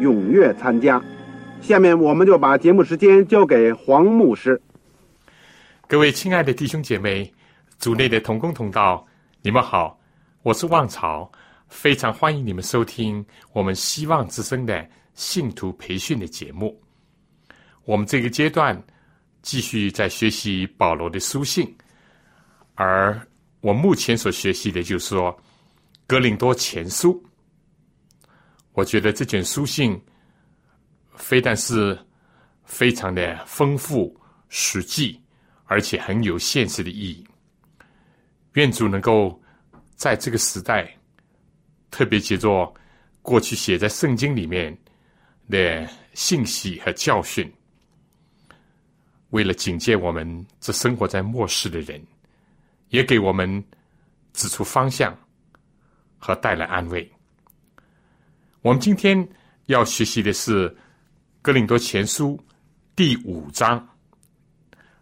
踊跃参加。下面我们就把节目时间交给黄牧师。各位亲爱的弟兄姐妹，组内的同工同道，你们好，我是旺朝，非常欢迎你们收听我们希望之声的信徒培训的节目。我们这个阶段继续在学习保罗的书信。而我目前所学习的，就是说《格林多前书》，我觉得这卷书信非但是非常的丰富、实际，而且很有现实的意义。愿主能够在这个时代，特别接着过去写在圣经里面的信息和教训，为了警戒我们这生活在末世的人。也给我们指出方向和带来安慰。我们今天要学习的是《哥林多前书》第五章。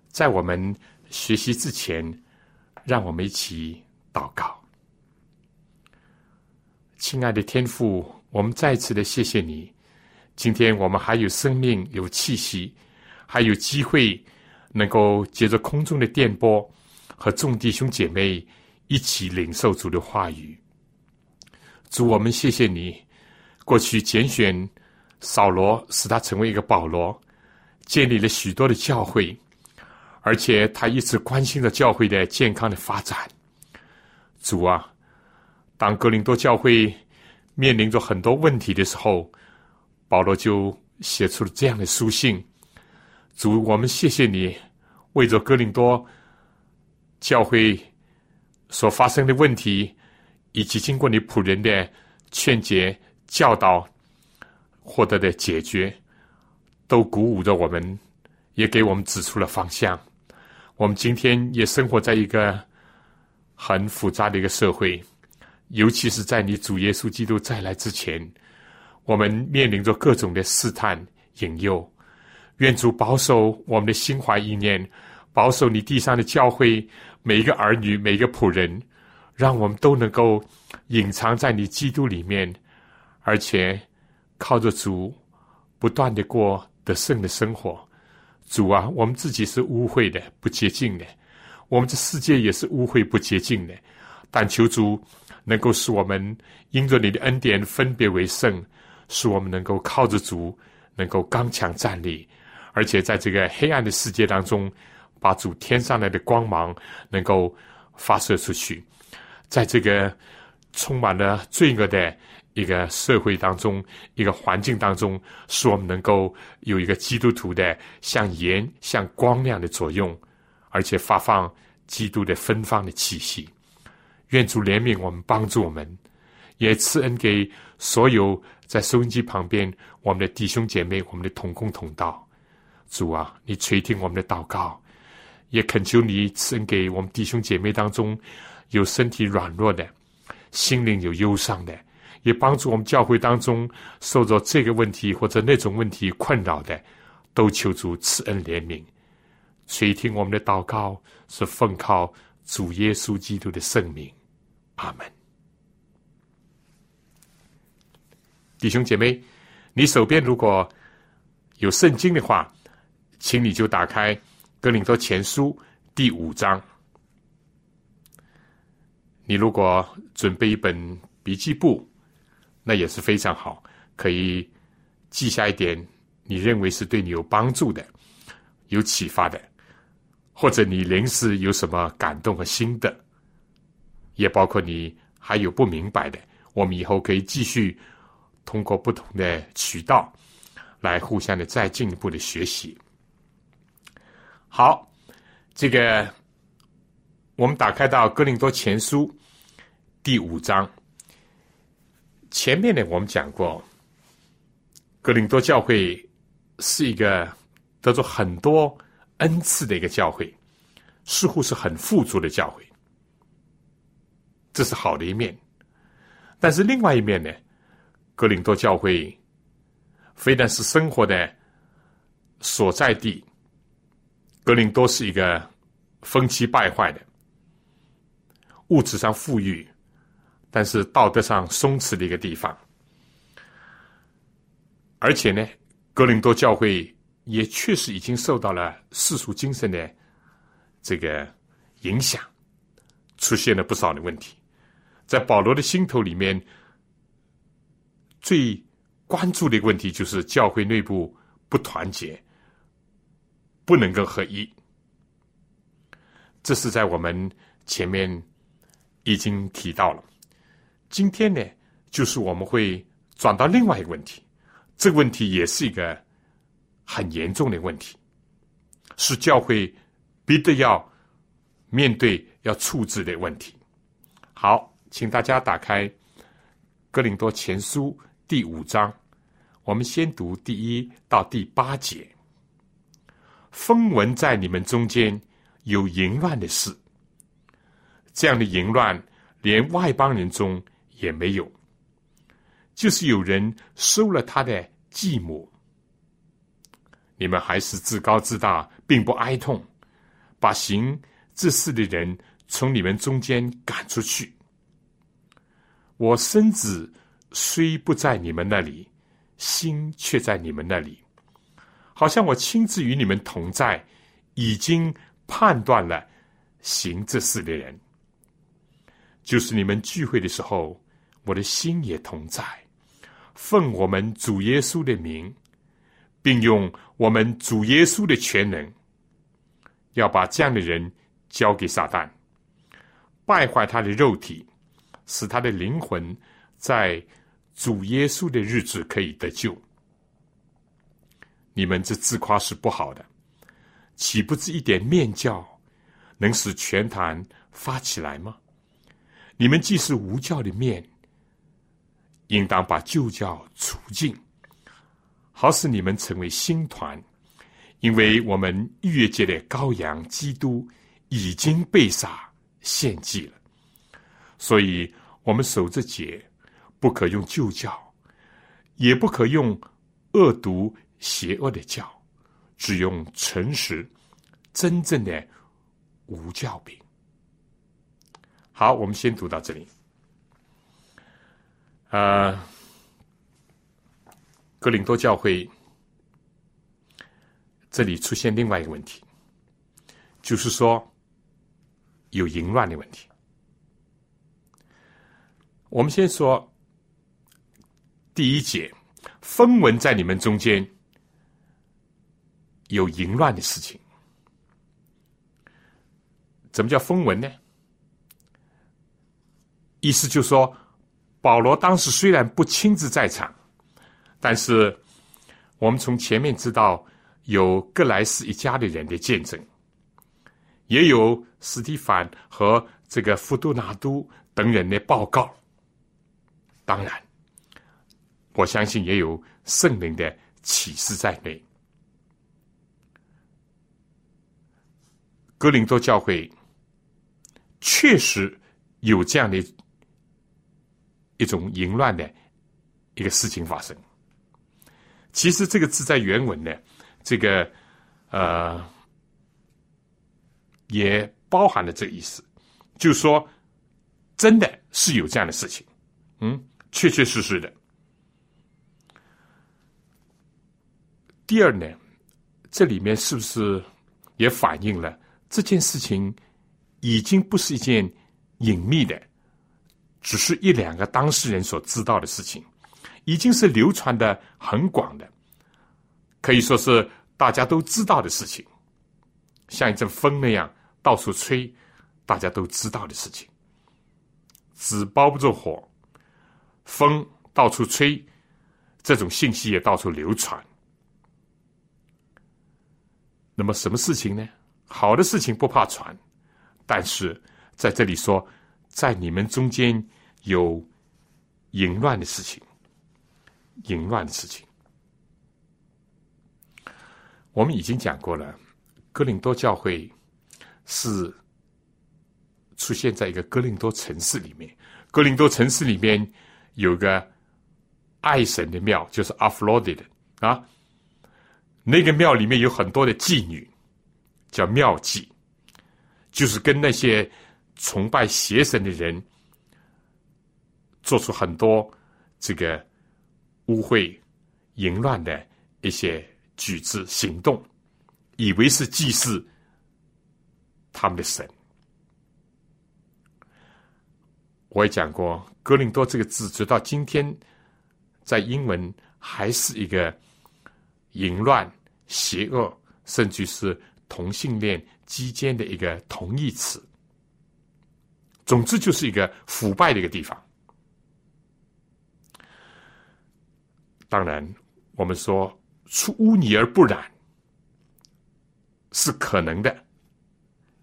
在我们学习之前，让我们一起祷告。亲爱的天父，我们再次的谢谢你。今天我们还有生命、有气息，还有机会能够借着空中的电波。和众弟兄姐妹一起领受主的话语。主，我们谢谢你，过去拣选扫罗，使他成为一个保罗，建立了许多的教会，而且他一直关心着教会的健康的发展。主啊，当格林多教会面临着很多问题的时候，保罗就写出了这样的书信。主，我们谢谢你，为着格林多。教会所发生的问题，以及经过你仆人的劝解、教导获得的解决，都鼓舞着我们，也给我们指出了方向。我们今天也生活在一个很复杂的一个社会，尤其是在你主耶稣基督再来之前，我们面临着各种的试探、引诱。愿主保守我们的心怀意念。保守你地上的教会，每一个儿女，每一个仆人，让我们都能够隐藏在你基督里面，而且靠着主不断的过得胜的生活。主啊，我们自己是污秽的、不洁净的，我们这世界也是污秽不洁净的。但求主能够使我们因着你的恩典分别为圣，使我们能够靠着主能够刚强站立，而且在这个黑暗的世界当中。把主天上来的光芒能够发射出去，在这个充满了罪恶的一个社会当中、一个环境当中，使我们能够有一个基督徒的像盐、像光亮的作用，而且发放基督的芬芳的气息。愿主怜悯我们，帮助我们，也赐恩给所有在收音机旁边我们的弟兄姐妹、我们的同工同道。主啊，你垂听我们的祷告。也恳求你赐恩给我们弟兄姐妹当中有身体软弱的、心灵有忧伤的，也帮助我们教会当中受着这个问题或者那种问题困扰的，都求主赐恩怜悯，垂听我们的祷告，是奉靠主耶稣基督的圣名，阿门。弟兄姐妹，你手边如果有圣经的话，请你就打开。格林多前书第五章，你如果准备一本笔记簿，那也是非常好。可以记下一点你认为是对你有帮助的、有启发的，或者你临时有什么感动和心得，也包括你还有不明白的，我们以后可以继续通过不同的渠道来互相的再进一步的学习。好，这个我们打开到哥林多前书第五章。前面呢，我们讲过，格林多教会是一个得着很多恩赐的一个教会，似乎是很富足的教会，这是好的一面。但是另外一面呢，格林多教会非但是生活的所在地，格林多是一个风气败坏的，物质上富裕。但是道德上松弛的一个地方，而且呢，格林多教会也确实已经受到了世俗精神的这个影响，出现了不少的问题。在保罗的心头里面，最关注的一个问题就是教会内部不团结，不能够合一。这是在我们前面已经提到了。今天呢，就是我们会转到另外一个问题，这个问题也是一个很严重的问题，是教会必得要面对、要处置的问题。好，请大家打开《哥林多前书》第五章，我们先读第一到第八节。风闻在你们中间有淫乱的事，这样的淫乱，连外邦人中。也没有，就是有人收了他的继母，你们还是自高自大，并不哀痛，把行这事的人从你们中间赶出去。我身子虽不在你们那里，心却在你们那里，好像我亲自与你们同在，已经判断了行这事的人，就是你们聚会的时候。我的心也同在，奉我们主耶稣的名，并用我们主耶稣的全能，要把这样的人交给撒旦，败坏他的肉体，使他的灵魂在主耶稣的日子可以得救。你们这自夸是不好的，岂不知一点面教能使全坛发起来吗？你们既是无教的面。应当把旧教除尽，好使你们成为新团，因为我们逾越节的羔羊基督已经被杀献祭了，所以我们守着节，不可用旧教，也不可用恶毒邪恶的教，只用诚实真正的无教饼。好，我们先读到这里。啊，格林多教会这里出现另外一个问题，就是说有淫乱的问题。我们先说第一节，风闻在你们中间有淫乱的事情。怎么叫风闻呢？意思就是说。保罗当时虽然不亲自在场，但是我们从前面知道有格莱斯一家的人的见证，也有斯蒂凡和这个弗多纳都等人的报告。当然，我相信也有圣灵的启示在内。格林多教会确实有这样的。一种淫乱的一个事情发生。其实这个字在原文呢，这个呃，也包含了这个意思，就是说，真的是有这样的事情，嗯，确确实实的。第二呢，这里面是不是也反映了这件事情已经不是一件隐秘的？只是一两个当事人所知道的事情，已经是流传的很广的，可以说是大家都知道的事情，像一阵风那样到处吹，大家都知道的事情。纸包不住火，风到处吹，这种信息也到处流传。那么什么事情呢？好的事情不怕传，但是在这里说，在你们中间有淫乱的事情，淫乱的事情。我们已经讲过了，哥林多教会是。出现在一个哥林多城市里面，哥林多城市里面有个爱神的庙，就是阿弗洛狄的啊。那个庙里面有很多的妓女，叫妙妓，就是跟那些崇拜邪神的人做出很多这个污秽、淫乱的一些举止行动，以为是祭祀他们的神。我也讲过，“格林多”这个字，直到今天，在英文还是一个淫乱、邪恶，甚至是同性恋、基间的一个同义词。总之，就是一个腐败的一个地方。当然，我们说出污泥而不染是可能的。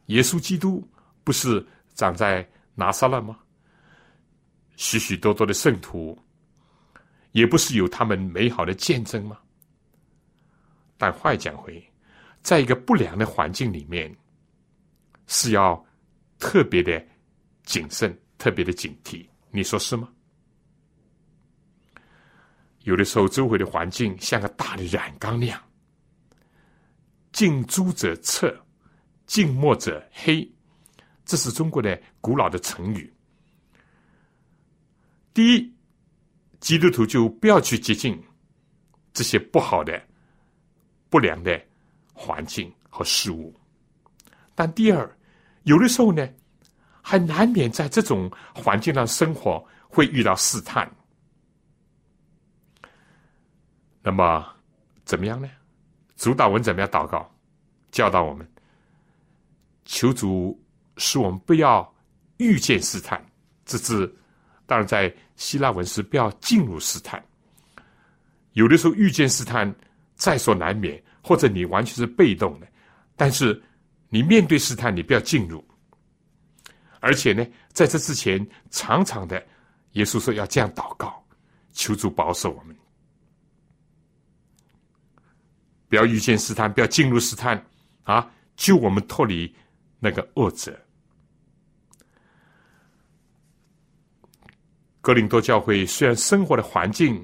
耶稣基督不是长在拿撒勒吗？许许多多的圣徒，也不是有他们美好的见证吗？但话讲回，在一个不良的环境里面，是要特别的谨慎、特别的警惕。你说是吗？有的时候，周围的环境像个大的染缸那样，近朱者赤，近墨者黑，这是中国的古老的成语。第一，基督徒就不要去接近这些不好的、不良的环境和事物。但第二，有的时候呢，还难免在这种环境上生活，会遇到试探。那么怎么样呢？主导文怎么样祷告？教导我们，求主使我们不要遇见试探，这是。当然，在希腊文是不要进入试探。有的时候遇见试探在所难免，或者你完全是被动的。但是你面对试探，你不要进入。而且呢，在这之前，常常的，耶稣说要这样祷告，求主保守我们，不要遇见试探，不要进入试探啊！救我们脱离那个恶者。格林多教会虽然生活的环境，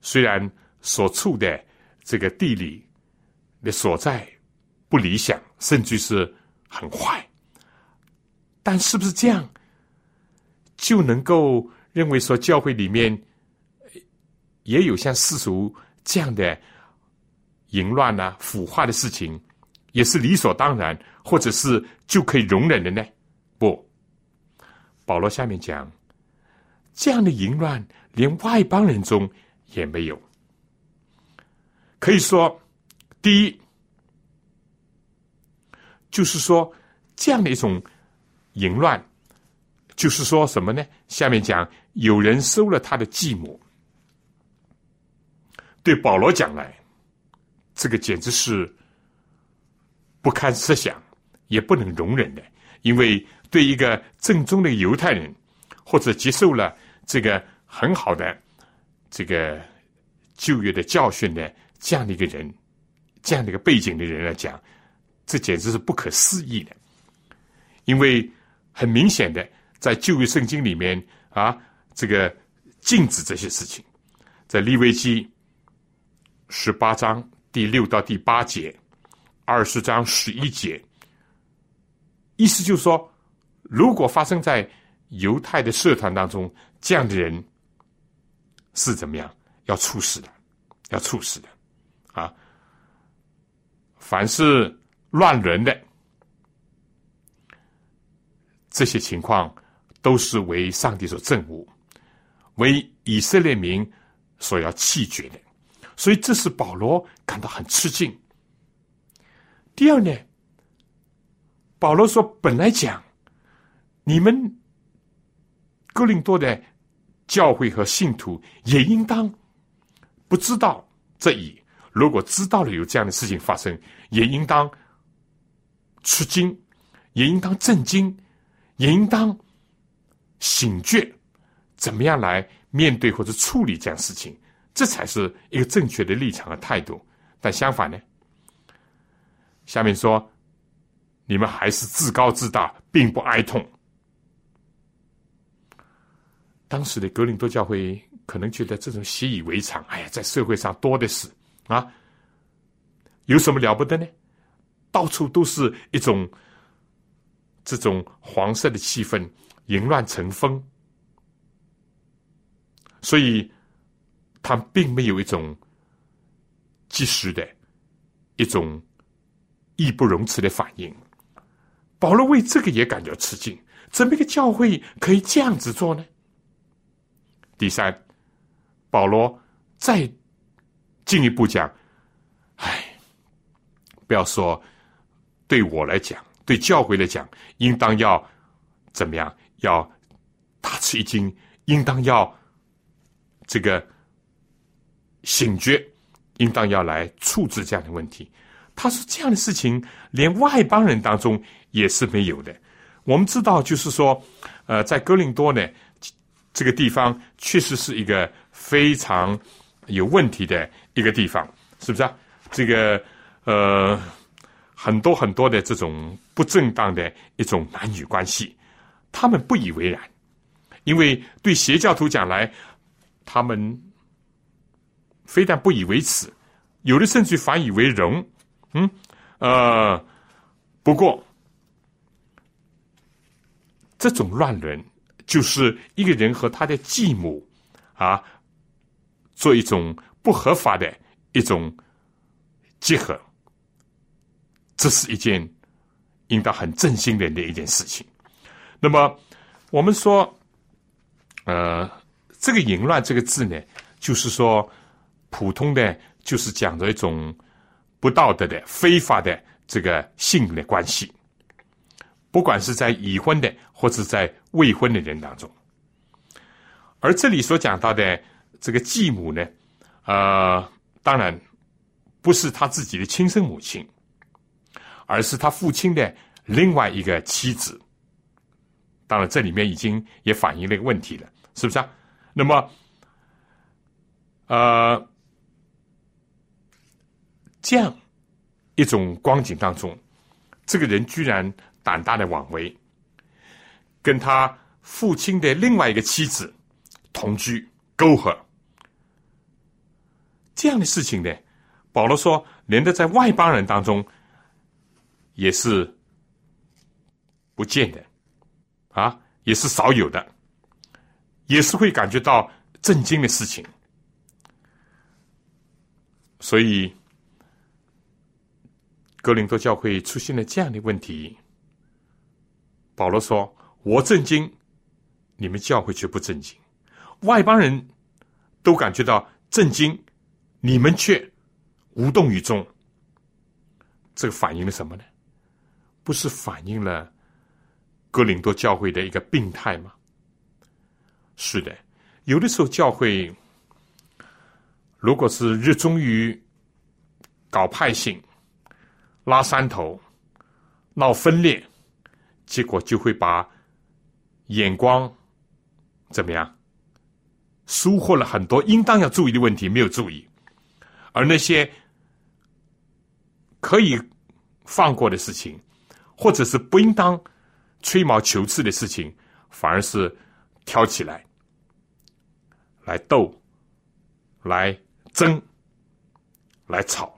虽然所处的这个地理的所在不理想，甚至是很坏，但是不是这样就能够认为说教会里面也有像世俗这样的淫乱啊、腐化的事情，也是理所当然，或者是就可以容忍的呢？不。保罗下面讲，这样的淫乱连外邦人中也没有。可以说，第一，就是说这样的一种淫乱，就是说什么呢？下面讲，有人收了他的继母。对保罗讲来，这个简直是不堪设想，也不能容忍的，因为。对一个正宗的犹太人，或者接受了这个很好的这个旧约的教训的这样的一个人，这样的一个背景的人来讲，这简直是不可思议的。因为很明显的，在旧约圣经里面啊，这个禁止这些事情，在利未记十八章第六到第八节，二十章十一节，意思就是说。如果发生在犹太的社团当中，这样的人是怎么样？要处死的，要处死的，啊！凡是乱伦的这些情况，都是为上帝所憎恶。为以色列民所要弃绝的。所以这是保罗感到很吃惊。第二呢，保罗说：“本来讲，你们哥林多的教会和信徒也应当不知道这一；如果知道了有这样的事情发生，也应当吃惊，也应当震惊，也应当醒觉，怎么样来面对或者处理这样事情？这才是一个正确的立场和态度。但相反呢？”下面说，你们还是自高自大，并不哀痛。当时的格林多教会可能觉得这种习以为常，哎呀，在社会上多的是啊，有什么了不得呢？到处都是一种这种黄色的气氛，淫乱成风，所以他并没有一种及时的一种。义不容辞的反应，保罗为这个也感到吃惊。怎么一个教会可以这样子做呢？第三，保罗再进一步讲：“哎，不要说对我来讲，对教会来讲，应当要怎么样？要大吃一惊，应当要这个醒觉，应当要来处置这样的问题。”他说：“这样的事情，连外邦人当中也是没有的。我们知道，就是说，呃，在哥林多呢，这个地方确实是一个非常有问题的一个地方，是不是啊？这个呃，很多很多的这种不正当的一种男女关系，他们不以为然，因为对邪教徒讲来，他们非但不以为耻，有的甚至反以为荣。”嗯，呃，不过这种乱伦就是一个人和他的继母啊，做一种不合法的一种结合，这是一件应当很震惊人的一件事情。那么我们说，呃，这个“淫乱”这个字呢，就是说普通的，就是讲的一种。不道德的、非法的这个性的关系，不管是在已婚的或者在未婚的人当中，而这里所讲到的这个继母呢，呃，当然不是他自己的亲生母亲，而是他父亲的另外一个妻子。当然，这里面已经也反映了一个问题了，是不是啊？那么，呃。这样一种光景当中，这个人居然胆大的妄为，跟他父亲的另外一个妻子同居勾合，这样的事情呢，保罗说，连的在外邦人当中也是不见的，啊，也是少有的，也是会感觉到震惊的事情，所以。格林多教会出现了这样的问题，保罗说：“我震惊，你们教会却不震惊；外邦人都感觉到震惊，你们却无动于衷。这个反映了什么呢？不是反映了格林多教会的一个病态吗？是的，有的时候教会如果是热衷于搞派性。”拉山头，闹分裂，结果就会把眼光怎么样？疏忽了很多应当要注意的问题，没有注意，而那些可以放过的事情，或者是不应当吹毛求疵的事情，反而是挑起来，来斗，来争，来吵。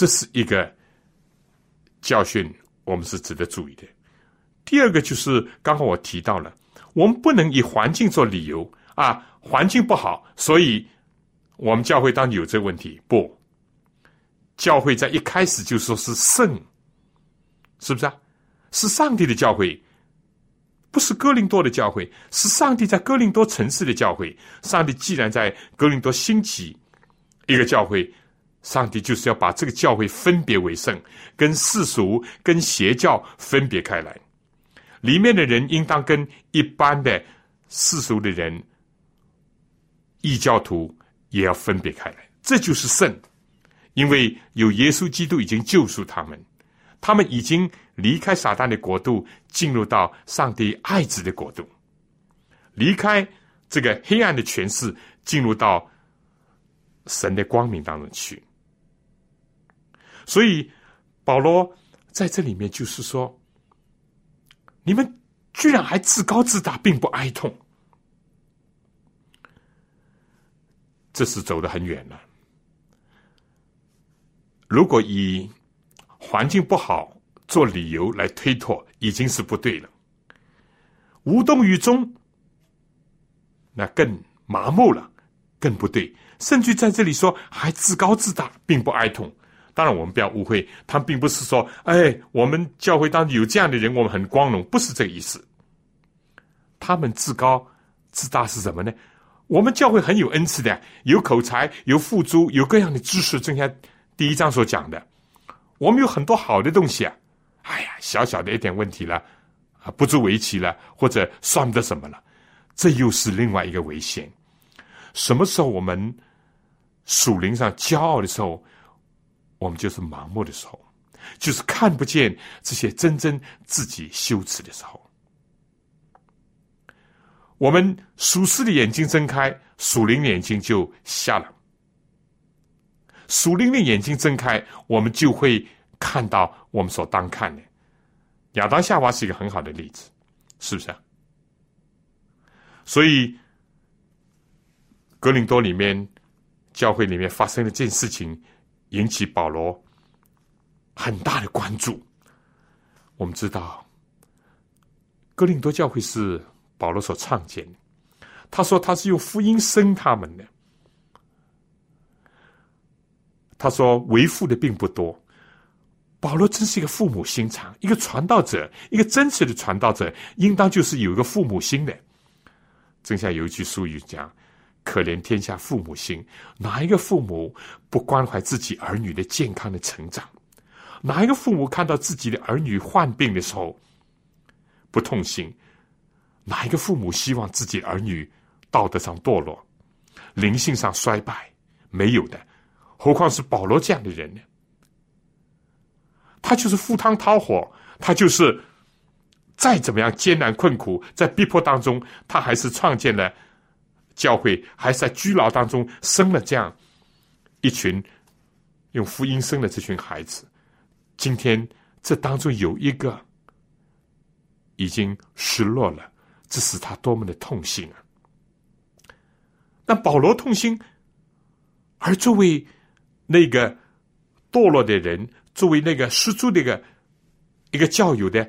这是一个教训，我们是值得注意的。第二个就是刚刚我提到了，我们不能以环境做理由啊，环境不好，所以我们教会当有这个问题。不，教会在一开始就说是圣，是不是啊？是上帝的教会，不是哥林多的教会，是上帝在哥林多城市的教会。上帝既然在哥林多兴起一个教会，上帝就是要把这个教会分别为圣，跟世俗、跟邪教分别开来。里面的人应当跟一般的世俗的人、异教徒也要分别开来。这就是圣，因为有耶稣基督已经救赎他们，他们已经。离开撒旦的国度，进入到上帝爱子的国度；离开这个黑暗的权势，进入到神的光明当中去。所以保罗在这里面就是说：你们居然还自高自大，并不哀痛，这是走得很远了。如果以环境不好，做理由来推脱已经是不对了，无动于衷，那更麻木了，更不对。甚至在这里说还自高自大，并不哀痛。当然，我们不要误会，他并不是说，哎，我们教会当中有这样的人，我们很光荣，不是这个意思。他们自高自大是什么呢？我们教会很有恩赐的，有口才，有付诸，有各样的知识。正像第一章所讲的，我们有很多好的东西啊。哎呀，小小的一点问题了，啊，不足为奇了，或者算不得什么了，这又是另外一个危险。什么时候我们属灵上骄傲的时候，我们就是盲目的时候，就是看不见这些真正自己羞耻的时候。我们属实的眼睛睁开，属灵的眼睛就瞎了。属灵的眼睛睁开，我们就会。看到我们所当看的，亚当夏娃是一个很好的例子，是不是啊？所以，格林多里面教会里面发生的这件事情，引起保罗很大的关注。我们知道，哥林多教会是保罗所创建的，他说他是用福音生他们的，他说为父的并不多。保罗真是一个父母心肠，一个传道者，一个真实的传道者，应当就是有一个父母心的。正像有一句俗语讲：“可怜天下父母心。”哪一个父母不关怀自己儿女的健康的成长？哪一个父母看到自己的儿女患病的时候不痛心？哪一个父母希望自己儿女道德上堕落、灵性上衰败？没有的，何况是保罗这样的人呢？他就是赴汤蹈火，他就是再怎么样艰难困苦，在逼迫当中，他还是创建了教会，还是在拘牢当中生了这样一群用福音生的这群孩子。今天这当中有一个已经失落了，这使他多么的痛心啊！那保罗痛心，而作为那个堕落的人。作为那个失足的一个一个教友的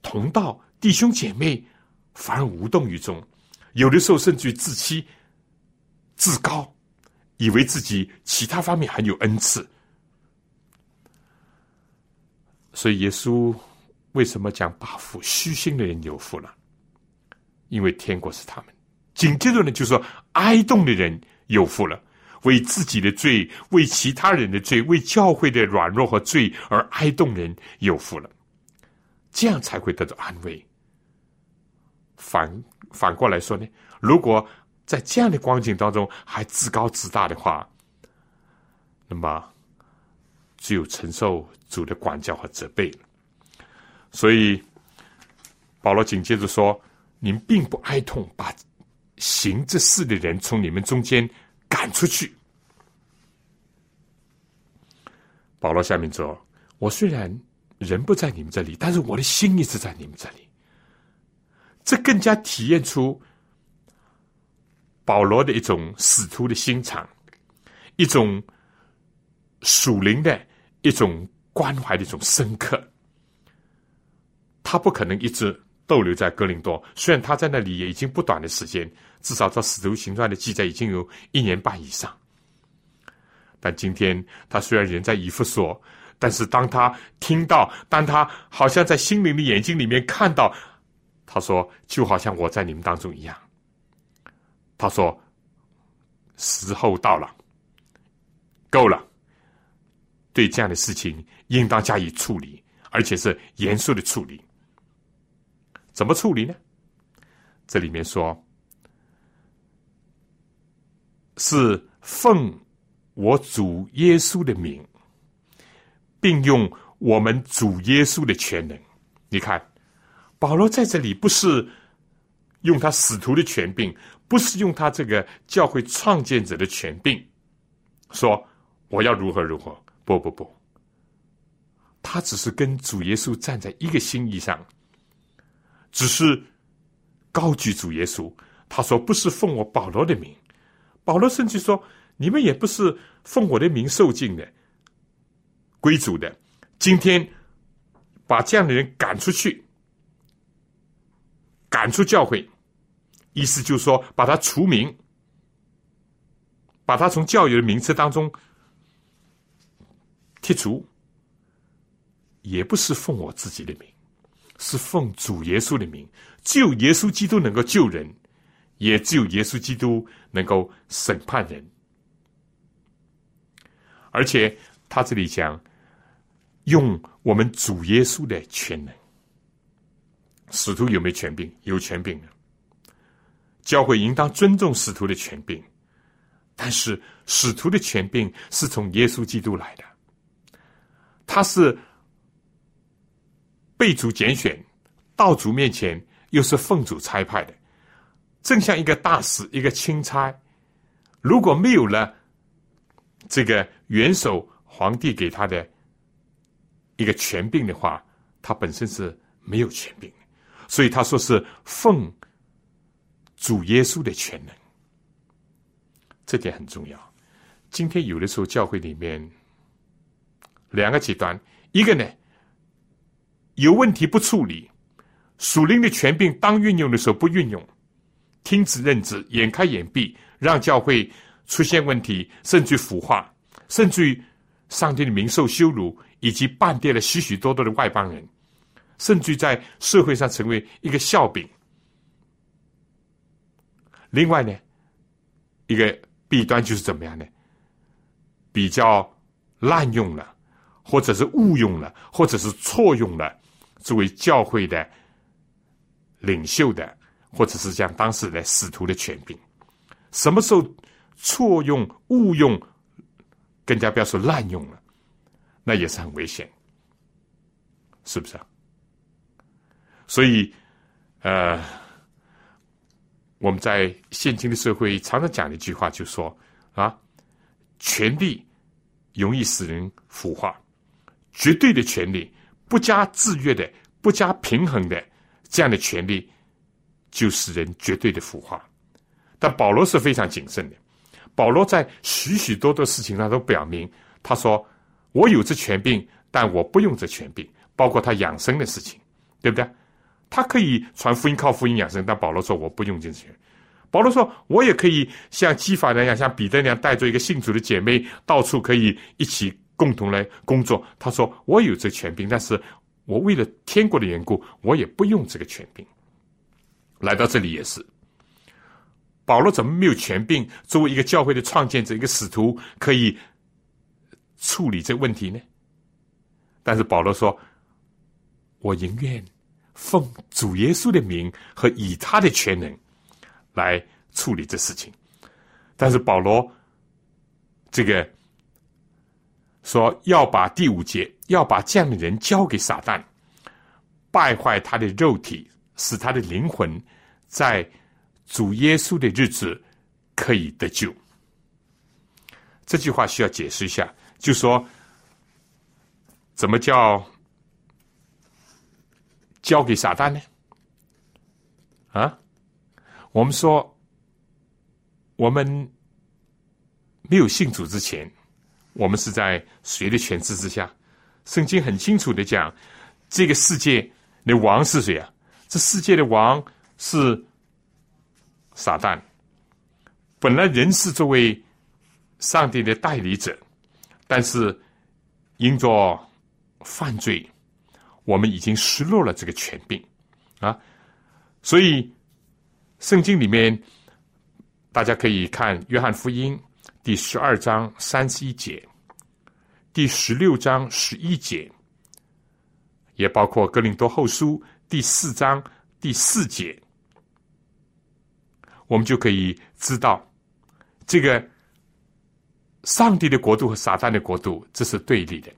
同道弟兄姐妹，反而无动于衷，有的时候甚至于自欺、自高，以为自己其他方面很有恩赐。所以耶稣为什么讲八福虚心的人有福了？因为天国是他们。紧接着呢，就说哀动的人有福了。为自己的罪，为其他人的罪，为教会的软弱和罪而哀动人有福了，这样才会得到安慰。反反过来说呢，如果在这样的光景当中还自高自大的话，那么只有承受主的管教和责备。所以保罗紧接着说：“您并不哀痛，把行这事的人从你们中间。”赶出去！保罗下面说：“我虽然人不在你们这里，但是我的心一直在你们这里。”这更加体验出保罗的一种使徒的心肠，一种属灵的一种关怀的一种深刻。他不可能一直逗留在哥林多，虽然他在那里也已经不短的时间。至少在《使徒行传》的记载已经有一年半以上，但今天他虽然人在以弗所，但是当他听到，当他好像在心灵的眼睛里面看到他说：“就好像我在你们当中一样。”他说：“时候到了，够了。对这样的事情，应当加以处理，而且是严肃的处理。怎么处理呢？这里面说，是奉我主耶稣的名，并用我们主耶稣的全能。你看，保罗在这里不是用他使徒的权柄。”不是用他这个教会创建者的权柄说我要如何如何，不不不，他只是跟主耶稣站在一个心意上，只是高举主耶稣。他说不是奉我保罗的名，保罗甚至说你们也不是奉我的名受敬的归主的。今天把这样的人赶出去，赶出教会。意思就是说，把他除名，把他从教育的名册当中剔除，也不是奉我自己的名，是奉主耶稣的名。只有耶稣基督能够救人，也只有耶稣基督能够审判人。而且他这里讲，用我们主耶稣的全能，使徒有没有权柄？有权柄的。教会应当尊重使徒的权柄，但是使徒的权柄是从耶稣基督来的，他是被主拣选到主面前，又是奉主差派的，正像一个大使、一个钦差，如果没有了这个元首皇帝给他的一个权柄的话，他本身是没有权柄的，所以他说是奉。主耶稣的全能，这点很重要。今天有的时候教会里面两个极端，一个呢有问题不处理，属灵的权柄当运用的时候不运用，听之任之，眼开眼闭，让教会出现问题，甚至腐化，甚至于上帝的名受羞辱，以及半跌了许许多多的外邦人，甚至在社会上成为一个笑柄。另外呢，一个弊端就是怎么样呢？比较滥用了，或者是误用了，或者是错用了作为教会的领袖的，或者是像当时的使徒的权柄。什么时候错用、误用，更加不要说滥用了，那也是很危险，是不是啊？所以，呃。我们在现今的社会常常讲的一句话，就说啊，权力容易使人腐化，绝对的权力不加制约的、不加平衡的这样的权力，就使人绝对的腐化。但保罗是非常谨慎的，保罗在许许多多事情上都表明，他说：“我有这权柄，但我不用这权柄。”包括他养生的事情，对不对？他可以传福音，靠福音养生，但保罗说我不用这些。保罗说，我也可以像基法那样，像彼得那样，带着一个信主的姐妹，到处可以一起共同来工作。他说，我有这权柄，但是我为了天国的缘故，我也不用这个权柄。来到这里也是，保罗怎么没有权柄？作为一个教会的创建者，一个使徒，可以处理这个问题呢？但是保罗说，我宁愿。奉主耶稣的名和以他的全能来处理这事情，但是保罗这个说要把第五节要把这样的人交给撒旦，败坏他的肉体，使他的灵魂在主耶稣的日子可以得救。这句话需要解释一下，就说怎么叫？交给撒旦呢？啊，我们说，我们没有信主之前，我们是在谁的权制之下？圣经很清楚的讲，这个世界的王是谁啊？这世界的王是撒旦。本来人是作为上帝的代理者，但是因着犯罪。我们已经失落了这个权柄，啊，所以圣经里面，大家可以看约翰福音第十二章三十一节，第十六章十一节，也包括格林多后书第四章第四节，我们就可以知道这个。上帝的国度和撒旦的国度，这是对立的。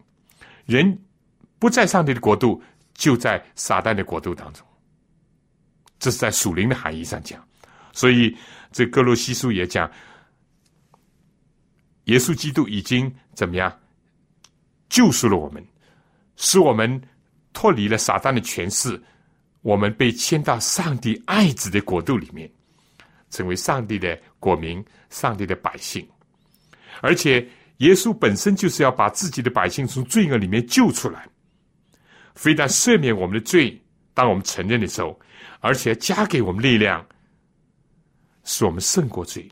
人不在上帝的国度，就在撒旦的国度当中。这是在属灵的含义上讲。所以，这哥罗西书也讲，耶稣基督已经怎么样救赎了我们，使我们脱离了撒旦的权势，我们被迁到上帝爱子的国度里面，成为上帝的国民，上帝的百姓。而且，耶稣本身就是要把自己的百姓从罪恶里面救出来，非但赦免我们的罪，当我们承认的时候，而且加给我们力量，使我们胜过罪。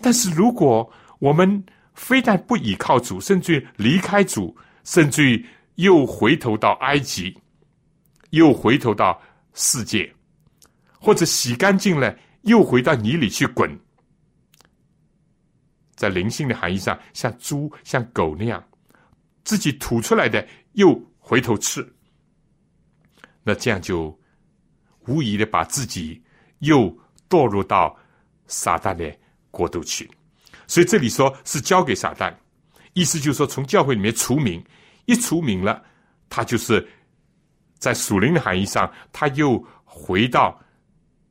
但是，如果我们非但不依靠主，甚至离开主，甚至于又回头到埃及，又回头到世界，或者洗干净了，又回到泥里去滚。在灵性的含义上，像猪、像狗那样，自己吐出来的又回头吃，那这样就无疑的把自己又堕入到撒旦的国度去。所以这里说是交给撒旦，意思就是说从教会里面除名，一除名了，他就是在属灵的含义上，他又回到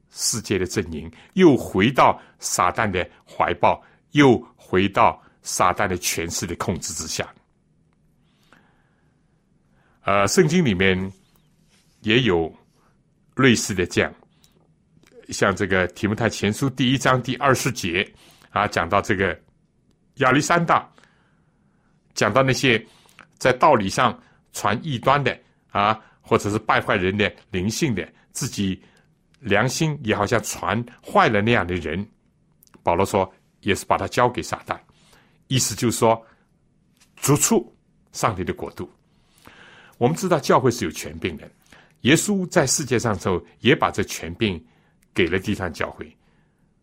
世界的阵营，又回到撒旦的怀抱。又回到撒旦的权势的控制之下。呃，圣经里面也有类似的讲，像这个提摩太前书第一章第二十节啊，讲到这个亚历山大，讲到那些在道理上传异端的啊，或者是败坏人的灵性的，自己良心也好像传坏了那样的人，保罗说。也是把它交给撒旦，意思就是说，逐出上帝的国度。我们知道教会是有权柄的，耶稣在世界上时候也把这权柄给了地上教会。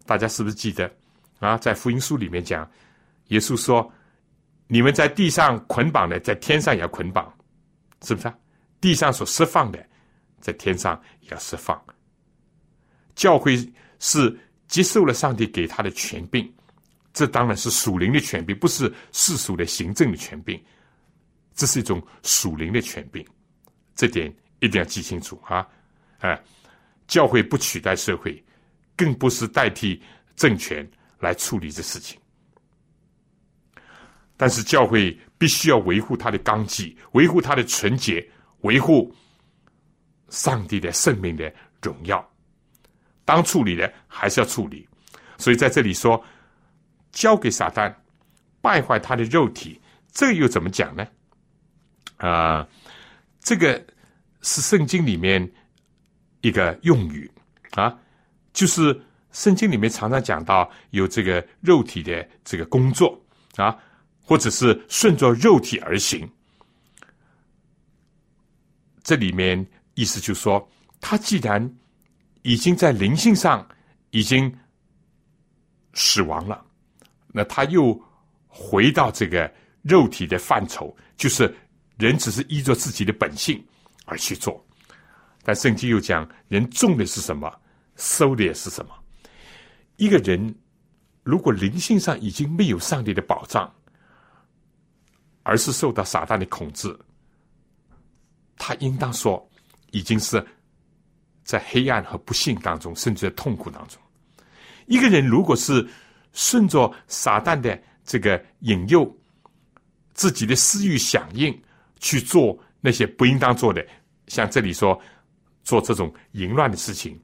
大家是不是记得啊？在福音书里面讲，耶稣说：“你们在地上捆绑的，在天上也要捆绑，是不是？啊？地上所释放的，在天上也要释放。”教会是接受了上帝给他的权柄。这当然是属灵的权柄，不是世俗的行政的权柄。这是一种属灵的权柄，这点一定要记清楚啊！哎，教会不取代社会，更不是代替政权来处理这事情。但是教会必须要维护它的纲纪，维护它的纯洁，维护上帝的圣命的荣耀。当处理的还是要处理，所以在这里说。交给撒旦，败坏他的肉体，这又怎么讲呢？啊，这个是圣经里面一个用语啊，就是圣经里面常常讲到有这个肉体的这个工作啊，或者是顺着肉体而行。这里面意思就是说，他既然已经在灵性上已经死亡了。那他又回到这个肉体的范畴，就是人只是依着自己的本性而去做。但圣经又讲，人种的是什么，收的也是什么。一个人如果灵性上已经没有上帝的保障，而是受到撒旦的控制，他应当说，已经是在黑暗和不幸当中，甚至在痛苦当中。一个人如果是，顺着撒旦的这个引诱，自己的私欲响应去做那些不应当做的，像这里说做这种淫乱的事情，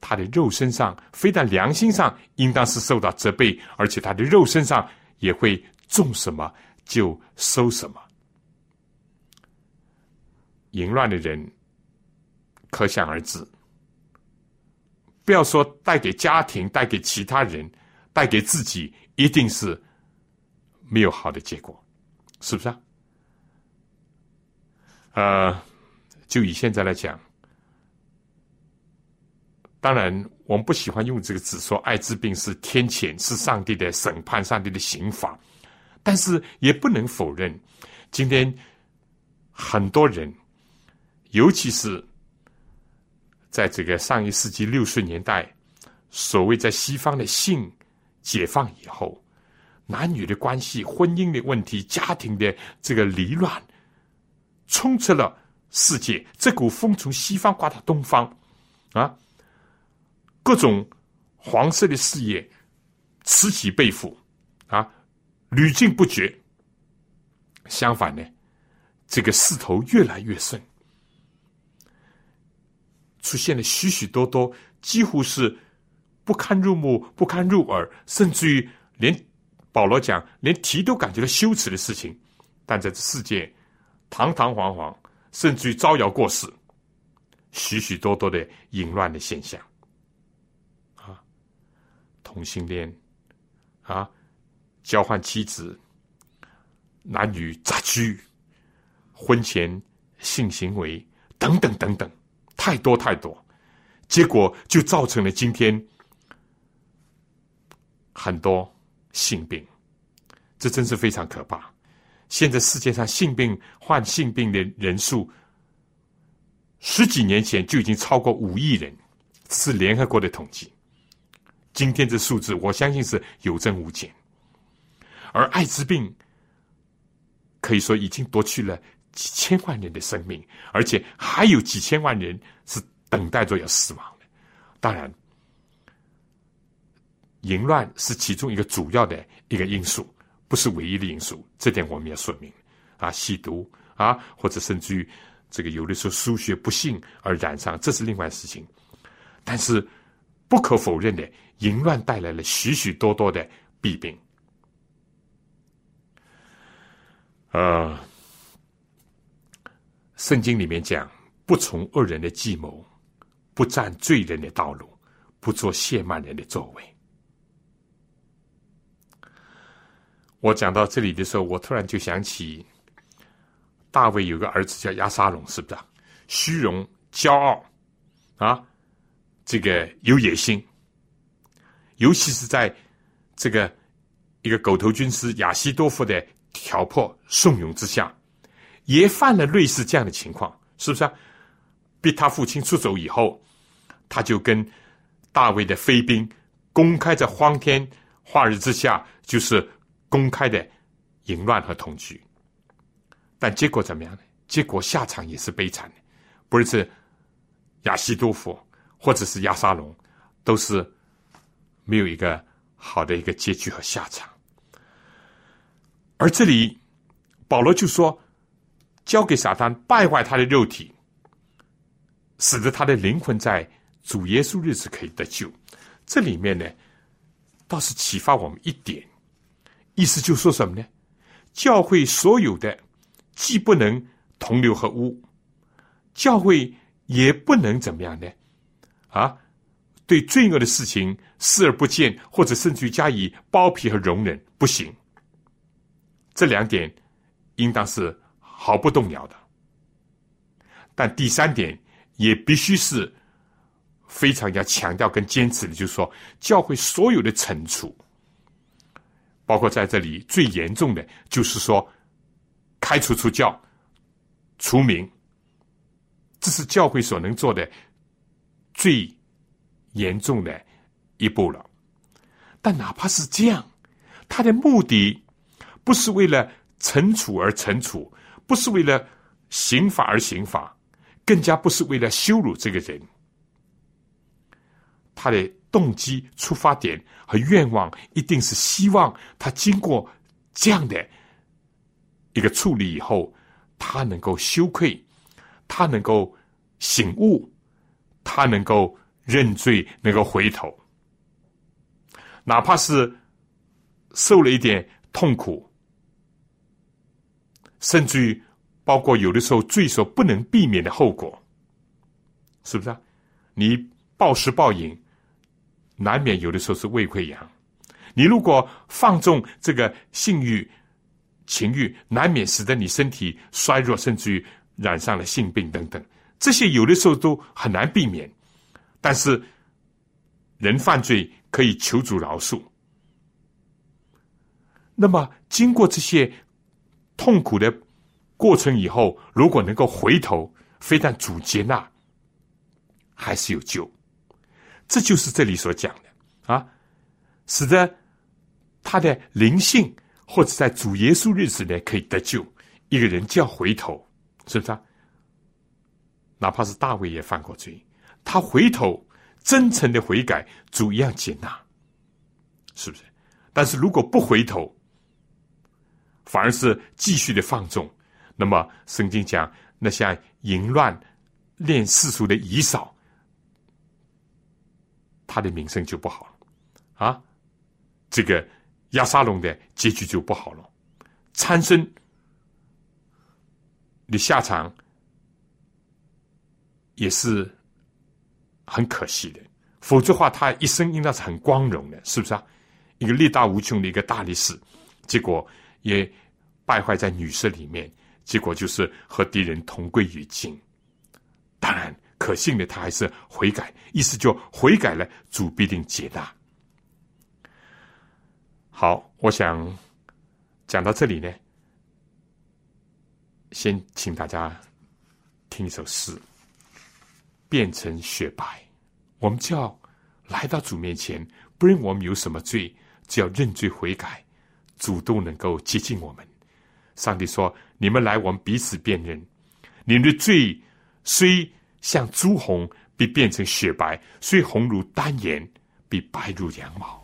他的肉身上非但良心上应当是受到责备，而且他的肉身上也会种什么就收什么。淫乱的人可想而知，不要说带给家庭，带给其他人。带给自己一定是没有好的结果，是不是啊？呃，就以现在来讲，当然，我们不喜欢用这个字说艾滋病是天谴，是上帝的审判，上帝的刑罚。但是也不能否认，今天很多人，尤其是在这个上一世纪六十年代，所谓在西方的性解放以后，男女的关系、婚姻的问题、家庭的这个离乱，充斥了世界。这股风从西方刮到东方，啊，各种黄色的事业此起彼伏，啊。屡禁不绝。相反呢，这个势头越来越盛，出现了许许多多几乎是不堪入目、不堪入耳，甚至于连保罗讲连提都感觉到羞耻的事情。但在这世界堂堂皇皇，甚至于招摇过市，许许多多的淫乱的现象啊，同性恋啊。交换妻子、男女杂居、婚前性行为等等等等，太多太多，结果就造成了今天很多性病，这真是非常可怕。现在世界上性病患性病的人数，十几年前就已经超过五亿人，是联合国的统计。今天这数字，我相信是有增无减。而艾滋病可以说已经夺去了几千万人的生命，而且还有几千万人是等待着要死亡的。当然，淫乱是其中一个主要的一个因素，不是唯一的因素。这点我们要说明啊，吸毒啊，或者甚至于这个有的时候输血不幸而染上，这是另外事情。但是不可否认的，淫乱带来了许许多多的弊病。呃，圣经里面讲，不从恶人的计谋，不占罪人的道路，不做亵慢人的作为。我讲到这里的时候，我突然就想起，大卫有个儿子叫亚沙龙，是不是？虚荣、骄傲啊，这个有野心，尤其是在这个一个狗头军师亚西多夫的。挑破怂恿之下，也犯了类似这样的情况，是不是啊？逼他父亲出走以后，他就跟大卫的飞兵公开在荒天化日之下，就是公开的淫乱和同居。但结果怎么样呢？结果下场也是悲惨的，不是亚西多夫或者是亚沙龙，都是没有一个好的一个结局和下场。而这里，保罗就说：“交给撒旦败坏他的肉体，使得他的灵魂在主耶稣日子可以得救。”这里面呢，倒是启发我们一点，意思就说什么呢？教会所有的既不能同流合污，教会也不能怎么样呢？啊，对罪恶的事情视而不见，或者甚至于加以包庇和容忍，不行。这两点应当是毫不动摇的，但第三点也必须是非常要强调跟坚持的，就是说，教会所有的惩处，包括在这里最严重的，就是说开除出教、除名，这是教会所能做的最严重的一步了。但哪怕是这样，他的目的。不是为了惩处而惩处，不是为了刑法而刑法，更加不是为了羞辱这个人。他的动机、出发点和愿望，一定是希望他经过这样的一个处理以后，他能够羞愧，他能够醒悟，他能够认罪，能够回头，哪怕是受了一点痛苦。甚至于，包括有的时候罪所不能避免的后果，是不是啊？你暴食暴饮，难免有的时候是胃溃疡；你如果放纵这个性欲、情欲，难免使得你身体衰弱，甚至于染上了性病等等。这些有的时候都很难避免。但是人犯罪可以求主饶恕。那么，经过这些痛苦的过程以后，如果能够回头，非但主接纳，还是有救。这就是这里所讲的啊，使得他的灵性或者在主耶稣日子呢可以得救。一个人就要回头，是不是？啊？哪怕是大卫也犯过罪，他回头真诚的悔改，主一样接纳，是不是？但是如果不回头，反而是继续的放纵，那么圣经讲，那像淫乱、恋世俗的姨嫂，他的名声就不好了啊！这个亚沙龙的结局就不好了，参生的下场也是很可惜的。否则话，他一生应该是很光荣的，是不是啊？一个力大无穷的一个大力士，结果。也败坏在女色里面，结果就是和敌人同归于尽。当然，可信的他还是悔改，意思就悔改了，主必定接纳。好，我想讲到这里呢，先请大家听一首诗，《变成雪白》。我们就要来到主面前，不论我们有什么罪，只要认罪悔改。主动能够接近我们，上帝说：“你们来，我们彼此辨认。你们的罪虽像朱红，比变成雪白；虽红如丹颜，比白如羊毛。”《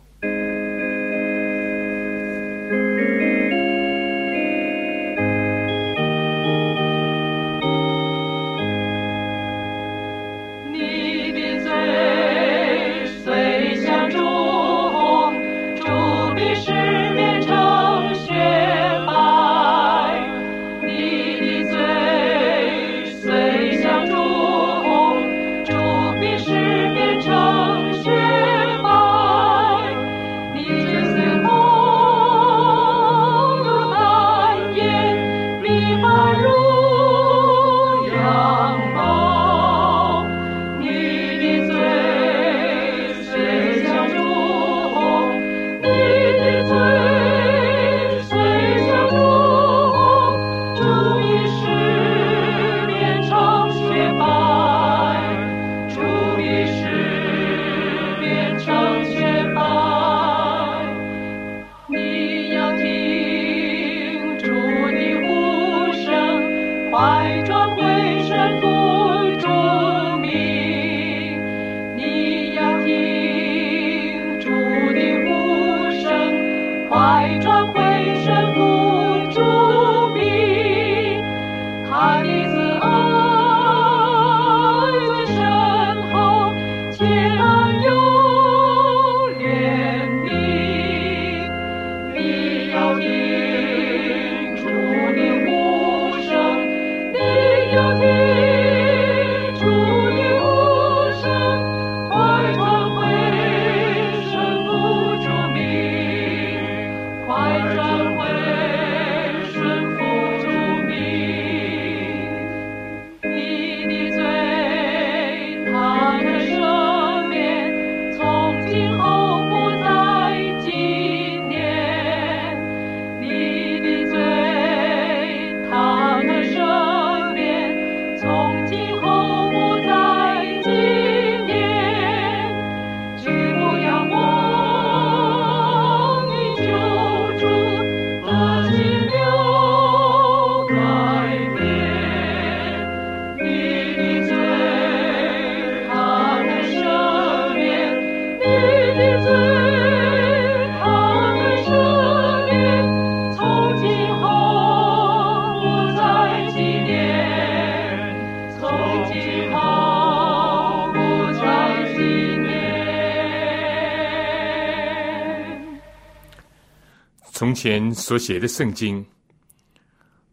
前》所写的圣经，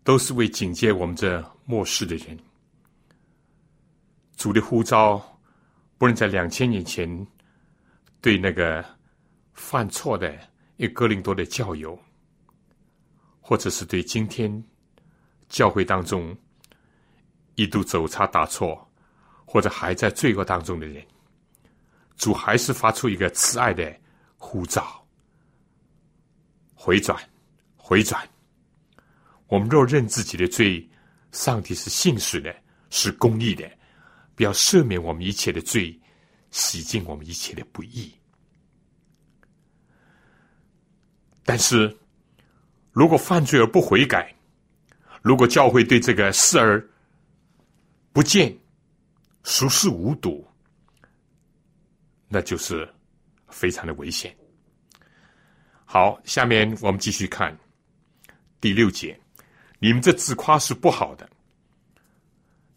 都是为警戒我们这末世的人。主的呼召，不论在两千年前对那个犯错的一哥林多的教友，或者是对今天教会当中一度走差打错，或者还在罪恶当中的人，主还是发出一个慈爱的呼召：回转，回转。我们若认自己的罪，上帝是信实的，是公义的，不要赦免我们一切的罪，洗净我们一切的不义。但是，如果犯罪而不悔改，如果教会对这个视而不见、熟视无睹，那就是非常的危险。好，下面我们继续看第六节：你们这自夸是不好的，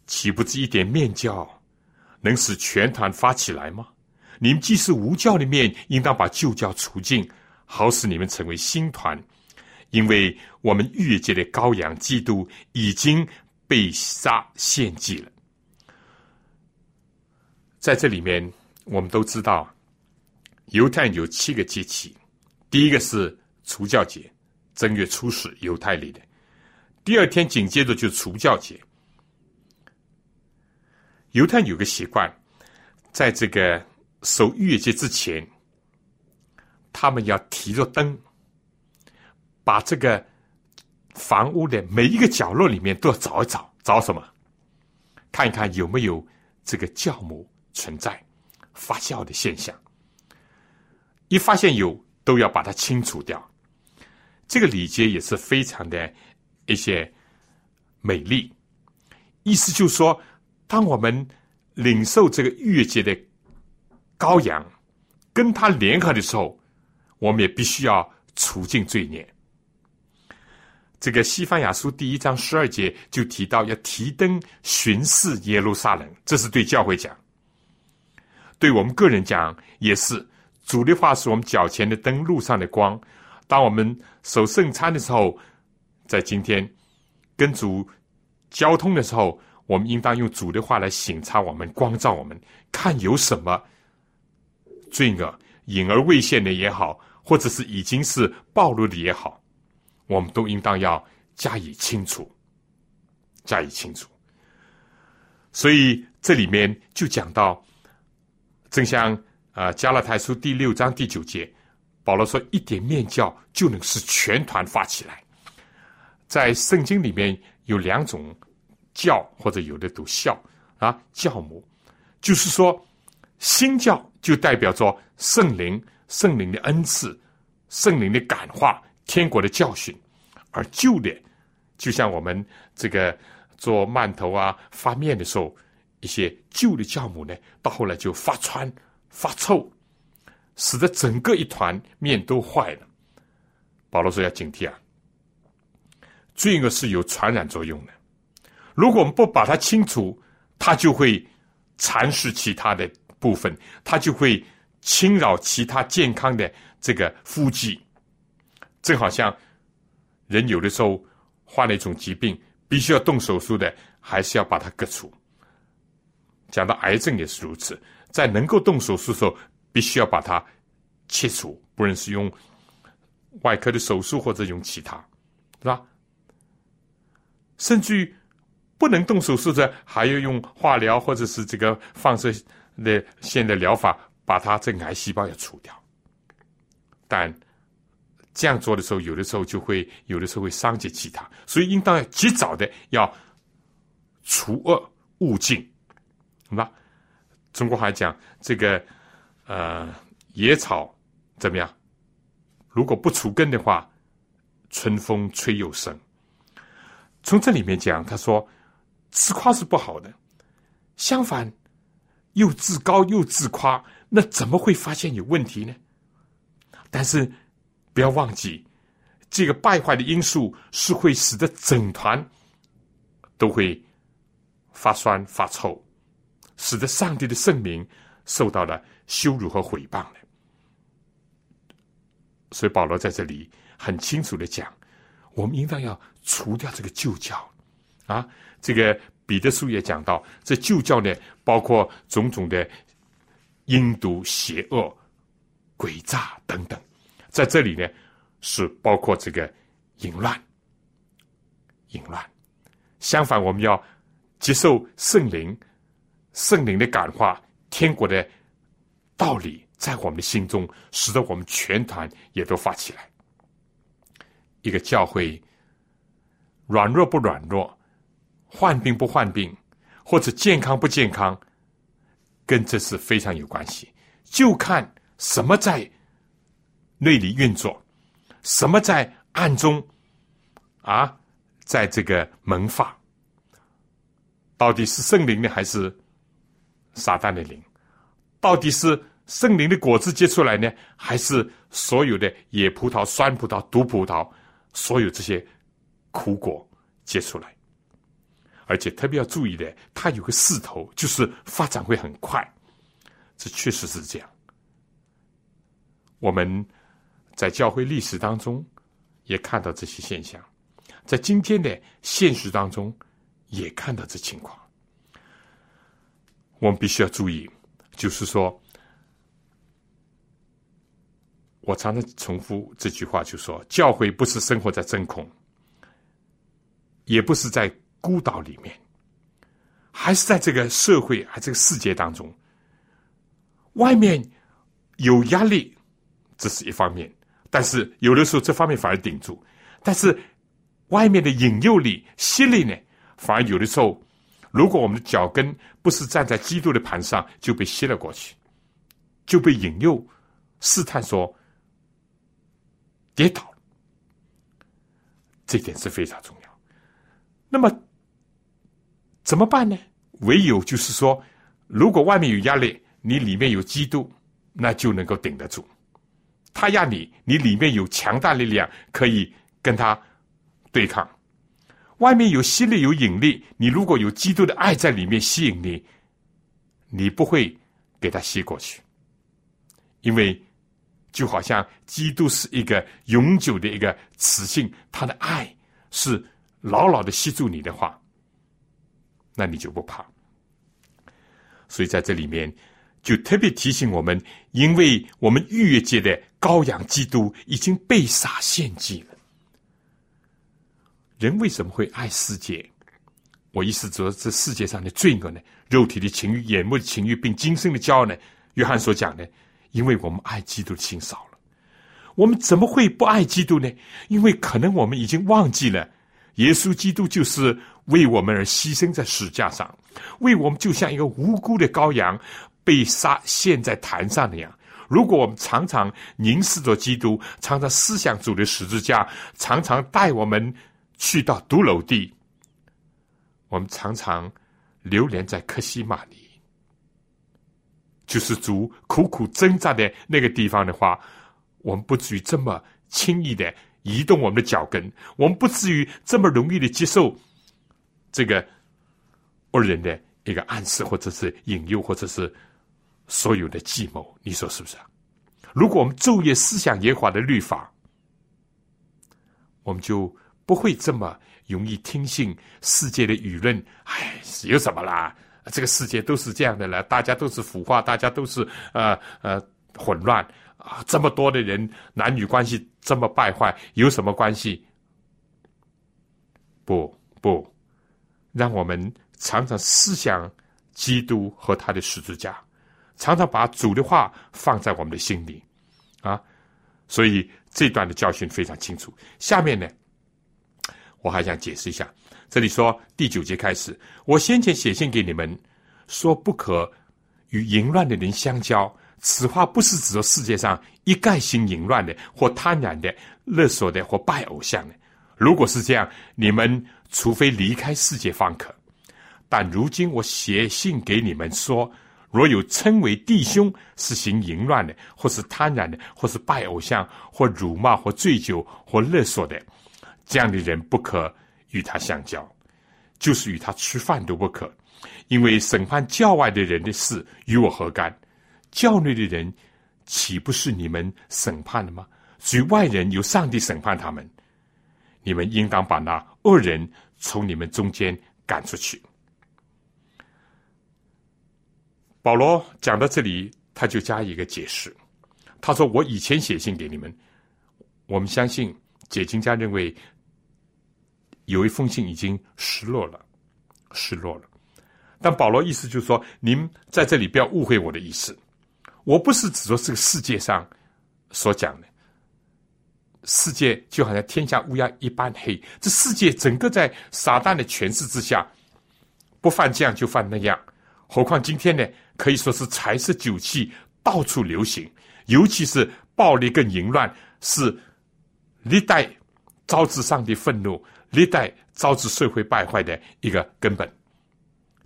岂不知一点面教能使全团发起来吗？你们既是无教的面，应当把旧教除尽。好使你们成为新团，因为我们越节的羔羊基督已经被杀献祭了。在这里面，我们都知道，犹太有七个节气，第一个是除教节，正月初十，犹太里的；第二天紧接着就除教节。犹太有个习惯，在这个守逾越节之前。他们要提着灯，把这个房屋的每一个角落里面都要找一找，找什么？看一看有没有这个酵母存在发酵的现象。一发现有，都要把它清除掉。这个礼节也是非常的一些美丽。意思就是说，当我们领受这个逾越节的羔羊，跟他联合的时候。我们也必须要除尽罪孽。这个《西方雅书》第一章十二节就提到要提灯巡视耶路撒冷，这是对教会讲；对我们个人讲也是。主的话是我们脚前的灯，路上的光。当我们守圣餐的时候，在今天跟主交通的时候，我们应当用主的话来省察我们，光照我们，看有什么罪恶隐而未现的也好。或者是已经是暴露的也好，我们都应当要加以清除，加以清除。所以这里面就讲到，正像啊加拉太书第六章第九节，保罗说一点面教就能使全团发起来。在圣经里面有两种教，或者有的读孝啊教母，就是说新教就代表着圣灵。圣灵的恩赐，圣灵的感化，天国的教训，而旧的，就像我们这个做馒头啊、发面的时候，一些旧的酵母呢，到后来就发穿、发臭，使得整个一团面都坏了。保罗说要警惕啊，罪恶是有传染作用的，如果我们不把它清除，它就会蚕食其他的部分，它就会。侵扰其他健康的这个肤肌，正好像人有的时候患了一种疾病，必须要动手术的，还是要把它割除。讲到癌症也是如此，在能够动手术时候，必须要把它切除，不论是用外科的手术或者用其他，是吧？甚至于不能动手术的，还要用化疗或者是这个放射的线的疗法。把它这癌细胞要除掉，但这样做的时候，有的时候就会有的时候会伤及其他，所以应当要及早的要除恶务尽，是吧？中国还讲这个呃野草怎么样？如果不除根的话，春风吹又生。从这里面讲，他说自夸是不好的，相反又自高又自夸。那怎么会发现有问题呢？但是不要忘记，这个败坏的因素是会使得整团都会发酸发臭，使得上帝的圣名受到了羞辱和毁谤的。所以保罗在这里很清楚的讲，我们应当要除掉这个旧教啊。这个彼得书也讲到，这旧教呢，包括种种的。阴毒、邪恶、诡诈等等，在这里呢，是包括这个淫乱、淫乱。相反，我们要接受圣灵、圣灵的感化、天国的道理在我们的心中，使得我们全团也都发起来。一个教会软弱不软弱，患病不患病，或者健康不健康，跟这是非常有关系。就看什么在内里运作，什么在暗中啊，在这个萌发，到底是圣灵的还是撒旦的灵？到底是圣灵的果子结出来呢，还是所有的野葡萄、酸葡萄、毒葡萄？所有这些苦果结出来，而且特别要注意的，它有个势头，就是发展会很快。这确实是这样。我们在教会历史当中也看到这些现象，在今天的现实当中也看到这情况。我们必须要注意，就是说。我常常重复这句话，就说教会不是生活在真空，也不是在孤岛里面，还是在这个社会、还这个世界当中。外面有压力，这是一方面；但是有的时候这方面反而顶住。但是外面的引诱力、吸力呢，反而有的时候，如果我们的脚跟不是站在基督的盘上，就被吸了过去，就被引诱、试探说。跌倒，这点是非常重要。那么怎么办呢？唯有就是说，如果外面有压力，你里面有基督，那就能够顶得住。他压你，你里面有强大力量可以跟他对抗。外面有吸力、有引力，你如果有基督的爱在里面吸引你，你不会给他吸过去，因为。就好像基督是一个永久的一个雌性，他的爱是牢牢的吸住你的话，那你就不怕。所以在这里面就特别提醒我们，因为我们逾越界的羔羊基督已经被杀献祭了。人为什么会爱世界？我意思说，这世界上的罪恶呢？肉体的情欲、眼目的情欲，并今生的骄傲呢？约翰所讲的。因为我们爱基督的心少了，我们怎么会不爱基督呢？因为可能我们已经忘记了，耶稣基督就是为我们而牺牲在石架上，为我们就像一个无辜的羔羊被杀献在坛上那样。如果我们常常凝视着基督，常常思想主的十字架，常常带我们去到独楼地，我们常常流连在克西玛尼。就是主苦苦挣扎的那个地方的话，我们不至于这么轻易的移动我们的脚跟，我们不至于这么容易的接受这个恶人的一个暗示，或者是引诱，或者是所有的计谋。你说是不是啊？如果我们昼夜思想耶和华的律法，我们就不会这么容易听信世界的舆论。哎，有什么啦？这个世界都是这样的了，大家都是腐化，大家都是呃呃混乱啊！这么多的人，男女关系这么败坏，有什么关系？不不，让我们常常思想基督和他的十字架，常常把主的话放在我们的心里啊！所以这段的教训非常清楚。下面呢，我还想解释一下。这里说第九节开始，我先前写信给你们，说不可与淫乱的人相交。此话不是指着世界上一概行淫乱的，或贪婪的、勒索的，或拜偶像的。如果是这样，你们除非离开世界方可。但如今我写信给你们说，若有称为弟兄是行淫乱的，或是贪婪的，或是拜偶像，或辱骂，或醉酒，或勒索的，这样的人不可。与他相交，就是与他吃饭都不可，因为审判教外的人的事与我何干？教内的人岂不是你们审判的吗？属于外人由上帝审判他们，你们应当把那恶人从你们中间赶出去。保罗讲到这里，他就加一个解释，他说：“我以前写信给你们，我们相信解经家认为。”有一封信已经失落了，失落了。但保罗意思就是说，您在这里不要误会我的意思。我不是指说这个世界上所讲的，世界就好像天下乌鸦一般黑。这世界整个在撒旦的权势之下，不犯这样就犯那样。何况今天呢，可以说是财色酒气到处流行，尤其是暴力跟淫乱是历代招致上帝愤怒、历代招致社会败坏的一个根本。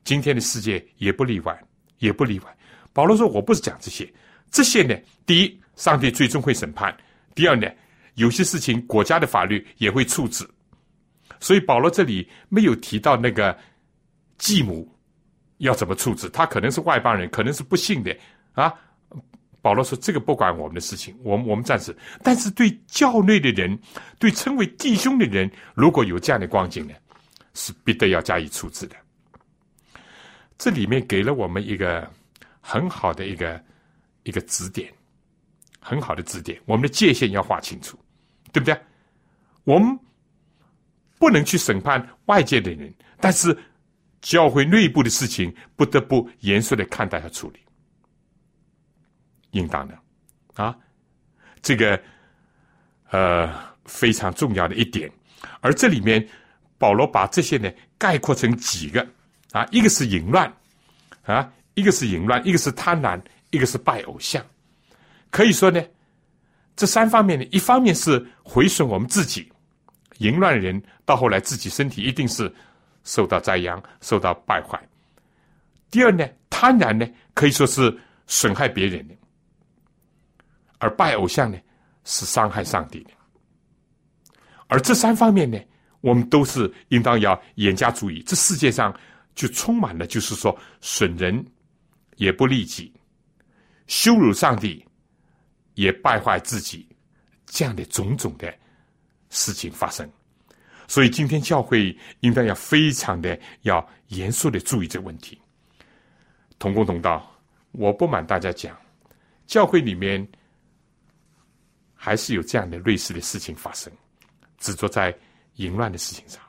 今天的世界也不例外，也不例外。保罗说：“我不是讲这些，这些呢，第一，上帝最终会审判；第二呢，有些事情国家的法律也会处置。所以保罗这里没有提到那个继母要怎么处置，他可能是外邦人，可能是不幸的啊。保罗说：这个不管我们的事情，我们我们暂时。但是对教内的人，对称为弟兄的人，如果有这样的光景呢，是必得要加以处置的。”这里面给了我们一个很好的一个一个指点，很好的指点。我们的界限要划清楚，对不对？我们不能去审判外界的人，但是教会内部的事情不得不严肃的看待和处理，应当的啊，这个呃非常重要的一点。而这里面保罗把这些呢概括成几个。啊，一个是淫乱，啊，一个是淫乱，一个是贪婪，一个是拜偶像。可以说呢，这三方面呢，一方面是毁损我们自己，淫乱的人到后来自己身体一定是受到灾殃，受到败坏。第二呢，贪婪呢，可以说是损害别人的，而拜偶像呢，是伤害上帝的。而这三方面呢，我们都是应当要严加注意。这世界上。就充满了，就是说损人也不利己，羞辱上帝也败坏自己，这样的种种的事情发生。所以今天教会应当要非常的要严肃的注意这个问题。同工同道，我不瞒大家讲，教会里面还是有这样的类似的事情发生，只做在淫乱的事情上。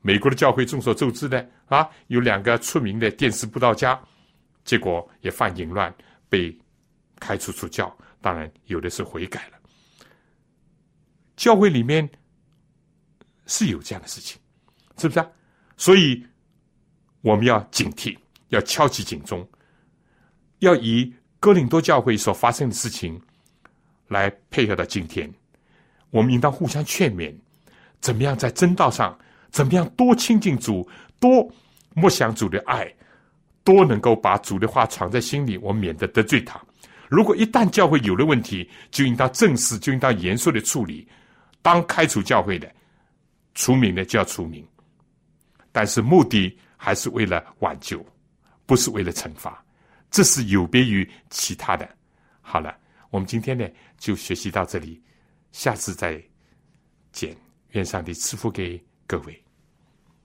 美国的教会众所周知的啊，有两个出名的电视布道家，结果也犯淫乱，被开除出教。当然，有的是悔改了。教会里面是有这样的事情，是不是啊？所以我们要警惕，要敲起警钟，要以哥林多教会所发生的事情来配合到今天。我们应当互相劝勉，怎么样在正道上。怎么样多亲近主，多默想主的爱，多能够把主的话藏在心里，我免得得罪他。如果一旦教会有了问题，就应当正视，就应当严肃的处理。当开除教会的，除名的就要除名，但是目的还是为了挽救，不是为了惩罚。这是有别于其他的。好了，我们今天呢就学习到这里，下次再见。愿上帝赐福给。各位。